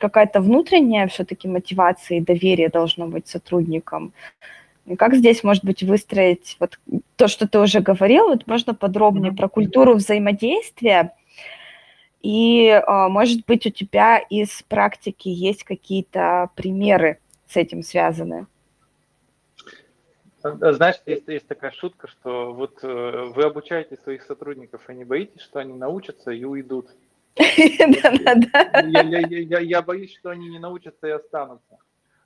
какая-то внутренняя все-таки мотивация и доверие должно быть сотрудникам. И как здесь, может быть, выстроить вот то, что ты уже говорил, вот можно подробнее mm-hmm. про культуру взаимодействия, и, а, может быть, у тебя из практики есть какие-то примеры с этим связаны? Знаешь, есть, есть такая шутка, что вот э, вы обучаете своих сотрудников, и не боитесь, что они научатся и уйдут. Я боюсь, что они не научатся и останутся.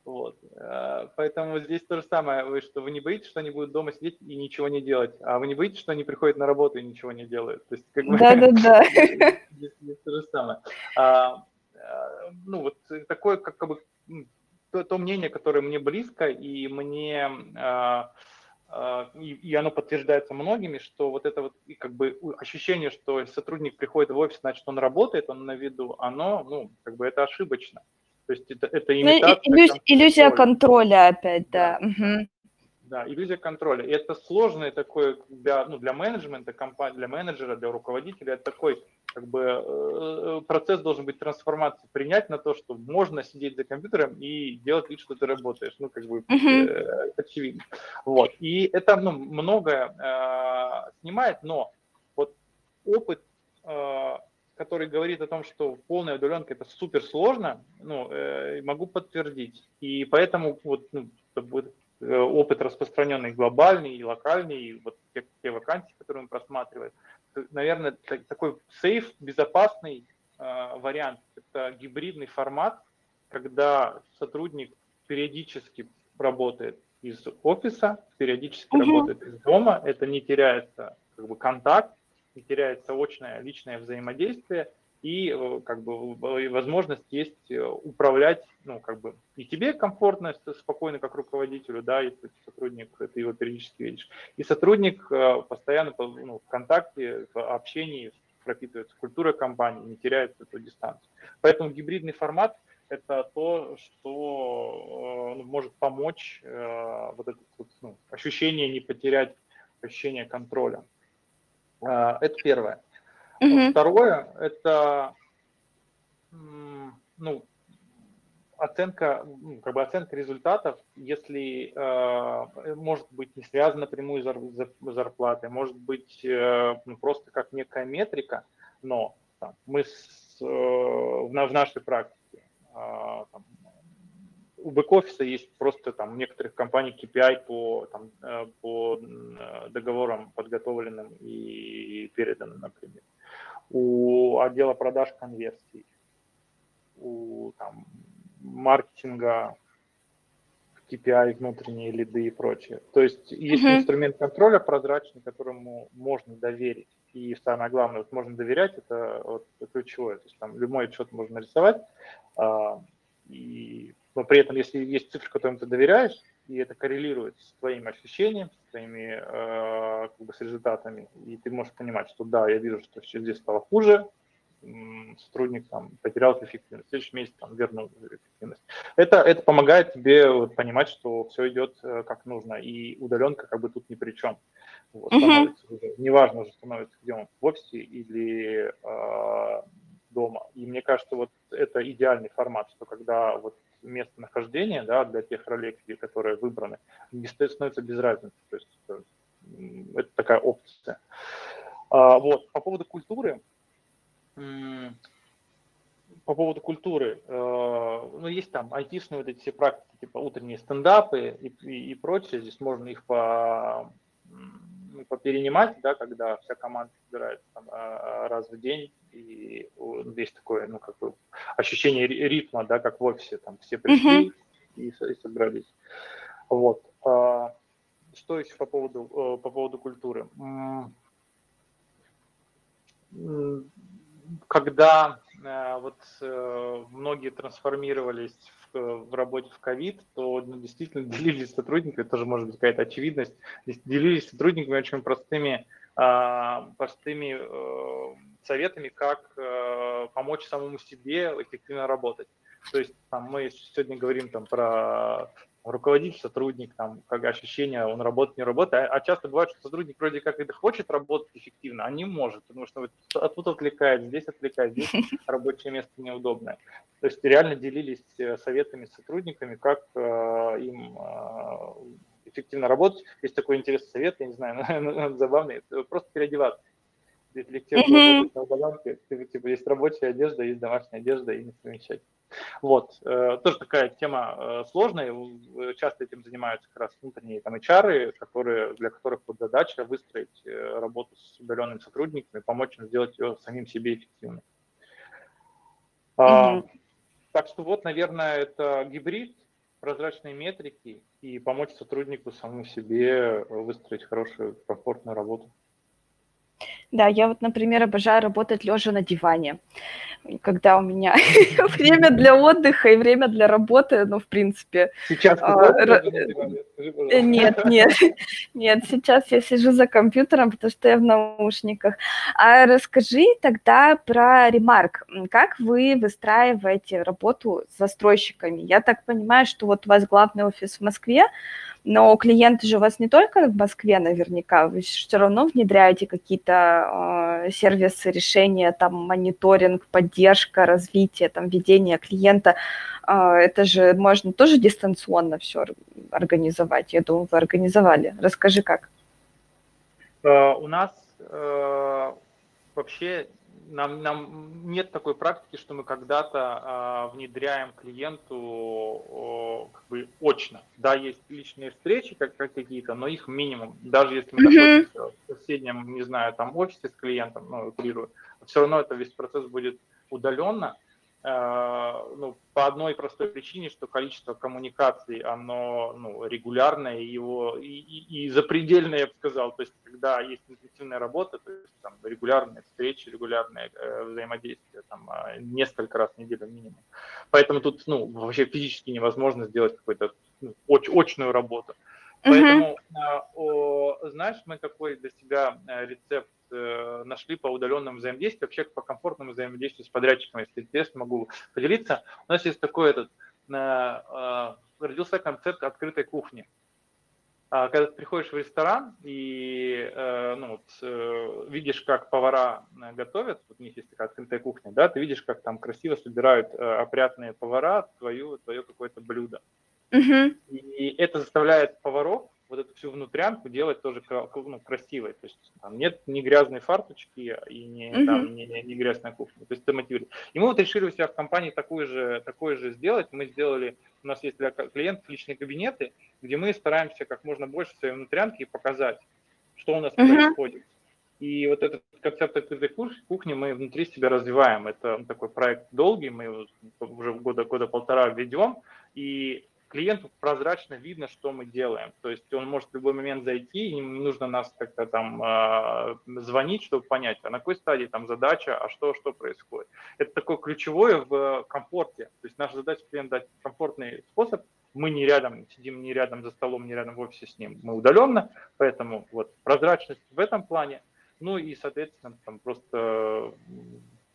Вот. Э, поэтому здесь то же самое, вы, что вы не боитесь, что они будут дома сидеть и ничего не делать, а вы не боитесь, что они приходят на работу и ничего не делают. То есть, как бы, да, да, да. Здесь, здесь то же самое. А, э, ну, вот такое, как, как бы, то, то мнение, которое мне близко, и мне э, э, и, и оно подтверждается многими, что вот это вот как бы ощущение, что сотрудник приходит в офис, значит он работает, он на виду, оно, ну, как бы это ошибочно. То есть это, это ну, имитация. Ну, иллюз, иллюзия контроля опять, да. да. Угу. Да, иллюзия контроля. И это сложный такой для, ну, для менеджмента, компании, для менеджера, для руководителя, это такой как бы э, процесс должен быть трансформации, принять на то, что можно сидеть за компьютером и делать вид, что ты работаешь. Ну, как бы uh-huh. очевидно. Вот. И это ну, многое э, снимает, но вот опыт, э, который говорит о том, что полная удаленка это супер сложно, ну, э, могу подтвердить. И поэтому вот ну, Э, опыт распространенный глобальный и локальный, и вот те, те вакансии, которые мы просматриваем. Наверное, такой сейф, безопасный э, вариант – это гибридный формат, когда сотрудник периодически работает из офиса, периодически угу. работает из дома, это не теряется как бы, контакт, не теряется очное личное взаимодействие, и э, как бы возможность есть э, управлять, ну, как бы и тебе комфортно, спокойно, как руководителю, да, если сотрудник, ты его периодически видишь. И сотрудник э, постоянно ну, в контакте, в общении пропитывается культура компании, не теряет эту дистанцию. Поэтому гибридный формат – это то, что ну, может помочь вот это вот, ну, ощущение не потерять, ощущение контроля. Это первое. Угу. Второе – это ну, оценка, ну, как бы оценка результатов, если э, может быть не связана напрямую с зарплатой, может быть э, ну, просто как некая метрика, но там, мы с, э, в, в нашей практике э, там, у бэк-офиса есть просто там у некоторых компаний KPI по, там, э, по договорам подготовленным и переданным, например у отдела продаж конверсий, у там, маркетинга, KPI, внутренние лиды и прочее. То есть есть uh-huh. инструмент контроля прозрачный, которому можно доверить. И самое главное, вот можно доверять, это вот, ключевое. То есть там любой отчет можно нарисовать, а, и, но при этом, если есть цифры, которым ты доверяешь, и это коррелирует с твоими ощущениями, с твоими э, как бы, с результатами, и ты можешь понимать, что да, я вижу, что все здесь стало хуже, сотрудник там, потерял эффективность, в следующем месяце там, вернул эффективность. Это, это помогает тебе вот, понимать, что все идет э, как нужно, и удаленка как бы тут ни при чем. Вот, mm-hmm. уже, неважно уже становится, где он, в офисе или э, дома. И мне кажется, вот это идеальный формат, что когда вот местонахождение да, для тех ролей, которые выбраны, становится без разницы. То есть это, это такая опция. А, вот. По поводу культуры, по поводу культуры, э, ну, есть там айтишные вот эти все практики, типа утренние стендапы и, и, и прочее, здесь можно их по, поперенимать, да, когда вся команда собирается там, а, раз в день, и есть такое, ну, как бы ощущение ритма, да, как в офисе, там все пришли mm-hmm. и, и собрались. Вот. А, что еще по поводу, э, по поводу культуры? Когда э, вот э, многие трансформировались в, в работе в ковид, то ну, действительно <laughs> делились сотрудниками, тоже может быть какая-то очевидность, делились сотрудниками очень простыми, а, простыми советами, как помочь самому себе эффективно работать. То есть там, мы сегодня говорим там, про руководитель, сотрудник, там, как ощущение, он работает, не работает. А, а часто бывает, что сотрудник вроде как и хочет работать эффективно, а не может, потому что вот тут отвлекает, здесь отвлекает, здесь рабочее место неудобное. То есть реально делились э, советами с сотрудниками, как э, им э, эффективно работать. Есть такой интересный совет, я не знаю, забавный, просто переодеваться. Работает на удаленке, типа, есть рабочая одежда, есть домашняя одежда, и не совмещать. Вот, э, тоже такая тема э, сложная, часто этим занимаются как раз внутренние там HR, которые, для которых вот задача выстроить э, работу с удаленными сотрудниками, помочь им сделать ее самим себе эффективной. Mm-hmm. Так что вот, наверное, это гибрид, прозрачные метрики и помочь сотруднику самому себе выстроить хорошую, комфортную работу. Да, я вот, например, обожаю работать лежа на диване, когда у меня <laughs> время для отдыха и время для работы, ну, в принципе. Сейчас а, Нет, <laughs> нет, нет, сейчас я сижу за компьютером, потому что я в наушниках. А расскажи тогда про ремарк. Как вы выстраиваете работу с застройщиками? Я так понимаю, что вот у вас главный офис в Москве, но клиенты же у вас не только в Москве наверняка, вы все равно внедряете какие-то э, сервисы, решения, там мониторинг, поддержка, развитие, там ведение клиента. Э, это же можно тоже дистанционно все организовать. Я думаю, вы организовали. Расскажи, как. Uh, у нас вообще нам, нам нет такой практики, что мы когда-то э, внедряем клиенту э, как бы очно. Да, есть личные встречи как, как какие-то, но их минимум. Даже если мы mm-hmm. находимся в соседнем, не знаю, там офисе с клиентом, ну, утрирую, все равно это весь процесс будет удаленно. Э, ну, по одной простой причине, что количество коммуникаций, оно ну, регулярное, его и, и, и запредельное, я бы сказал. То есть, когда есть интенсивная работа, то есть там регулярные встречи, регулярное э, взаимодействие, там, э, несколько раз в неделю минимум. Поэтому тут ну, вообще физически невозможно сделать какую-то ну, оч, очную работу. Поэтому, uh-huh. о, знаешь, мы какой для себя рецепт Э, нашли по удаленному взаимодействию, вообще по комфортному взаимодействию с подрядчиками, если интересно, могу поделиться. У нас есть такой этот, э, э, родился концепт открытой кухни. А, когда ты приходишь в ресторан и ну, вот, видишь, как повара готовят, вот у них есть такая открытая кухня, да, ты видишь, как там красиво собирают опрятные повара твою, твое какое-то блюдо. Uh-huh. И это заставляет поваров вот эту всю внутрянку делать тоже ну, красивой. То есть там нет ни грязной фарточки и не, mm-hmm. там, не, не, не грязная кухня. То есть это мотивирует. И мы вот решили у себя в компании такое же, такое же сделать. Мы сделали, у нас есть для клиентов личные кабинеты, где мы стараемся как можно больше своей внутрянки показать, что у нас mm-hmm. происходит. И вот этот концепт открытой кухни мы внутри себя развиваем. Это такой проект долгий, мы его уже года, года полтора ведем. И клиенту прозрачно видно, что мы делаем. То есть он может в любой момент зайти, и не нужно нас как-то там э, звонить, чтобы понять, а на какой стадии там задача, а что, что происходит. Это такое ключевое в комфорте. То есть наша задача клиенту дать комфортный способ мы не рядом, сидим не рядом за столом, не рядом в офисе с ним, мы удаленно, поэтому вот прозрачность в этом плане, ну и, соответственно, там просто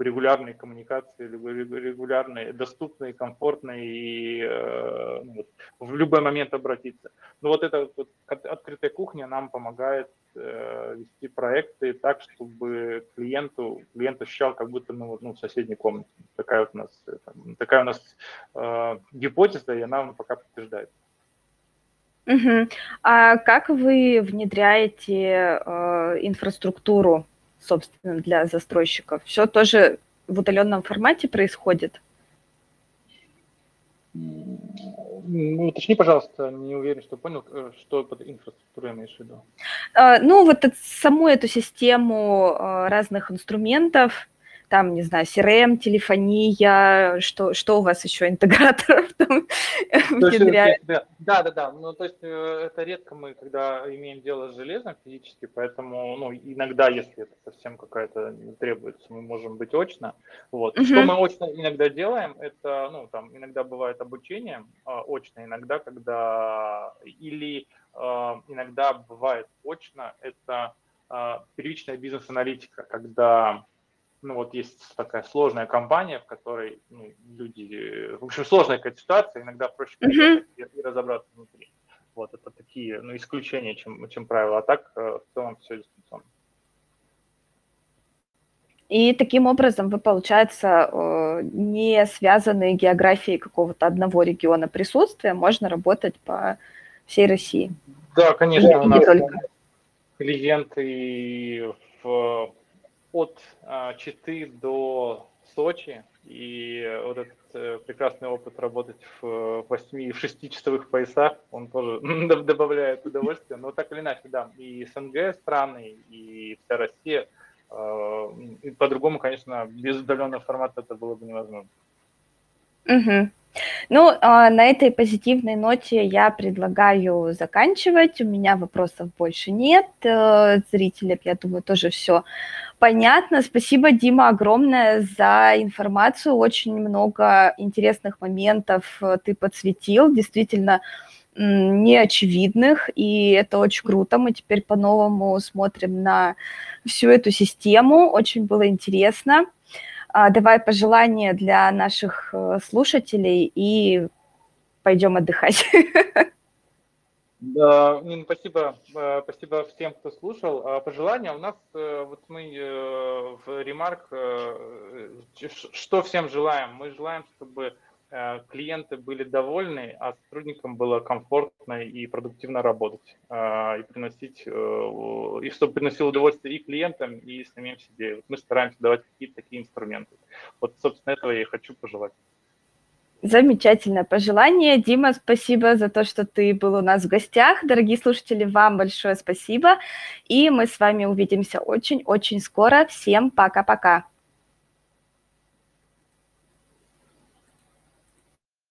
регулярные коммуникации, регулярные, доступные, комфортные и э, ну, вот, в любой момент обратиться. Но вот эта вот открытая кухня нам помогает э, вести проекты так, чтобы клиенту, клиент ощущал, как будто мы ну, в соседней комнате. Такая вот у нас, такая у нас э, гипотеза, и она пока подтверждается. Угу. А как вы внедряете э, инфраструктуру собственно, для застройщиков. Все тоже в удаленном формате происходит? Ну, уточни, пожалуйста, не уверен, что понял, э, что под инфраструктурой имеешь в виду. А, ну, вот саму эту систему а, разных инструментов, там, не знаю, CRM, телефония, что, что у вас еще интеграторов <laughs> там внедряет? Да, да, да, ну, то есть э, это редко мы, когда имеем дело с железом физически, поэтому, ну, иногда, если это совсем какая-то требуется, мы можем быть очно, вот. Угу. Что мы очно иногда делаем, это, ну, там, иногда бывает обучение а, очно, иногда, когда, или а, иногда бывает очно, это а, первичная бизнес-аналитика, когда ну вот есть такая сложная компания, в которой ну, люди, в общем, сложная какая-то ситуация, иногда проще uh-huh. и, разобраться внутри. Вот это такие, ну, исключения, чем, чем правило, а так э, в целом все дистанционно. И таким образом вы, получается, э, не связанные географией какого-то одного региона присутствия, можно работать по всей России. Да, конечно, и, у нас только. клиенты в от а, Читы до Сочи, и вот этот э, прекрасный опыт работать в 8 в 6 часовых поясах, он тоже <laughs> добавляет удовольствие, но так или иначе, да, и СНГ страны, и вся Россия, э, по-другому, конечно, без удаленного формата это было бы невозможно. Угу. Ну, а, на этой позитивной ноте я предлагаю заканчивать. У меня вопросов больше нет. Э, зрителям, я думаю, тоже все понятно. Спасибо, Дима, огромное за информацию. Очень много интересных моментов э, ты подсветил. Действительно, неочевидных, и это очень круто. Мы теперь по-новому смотрим на всю эту систему. Очень было интересно. А, давай пожелания для наших э, слушателей и пойдем отдыхать. <laughs> Да, Нин, спасибо, э, спасибо всем, кто слушал. А, пожелания у нас, э, вот мы в ремарк, что всем желаем? Мы желаем, чтобы Э, клиенты были довольны, а сотрудникам было комфортно и продуктивно работать, э, и приносить, э, и чтобы приносило удовольствие и клиентам, и самим себе. Вот мы стараемся давать какие-то такие инструменты. Вот, собственно, этого я и хочу пожелать. Замечательное пожелание. Дима, спасибо за то, что ты был у нас в гостях. Дорогие слушатели, вам большое спасибо. И мы с вами увидимся очень-очень скоро. Всем пока-пока.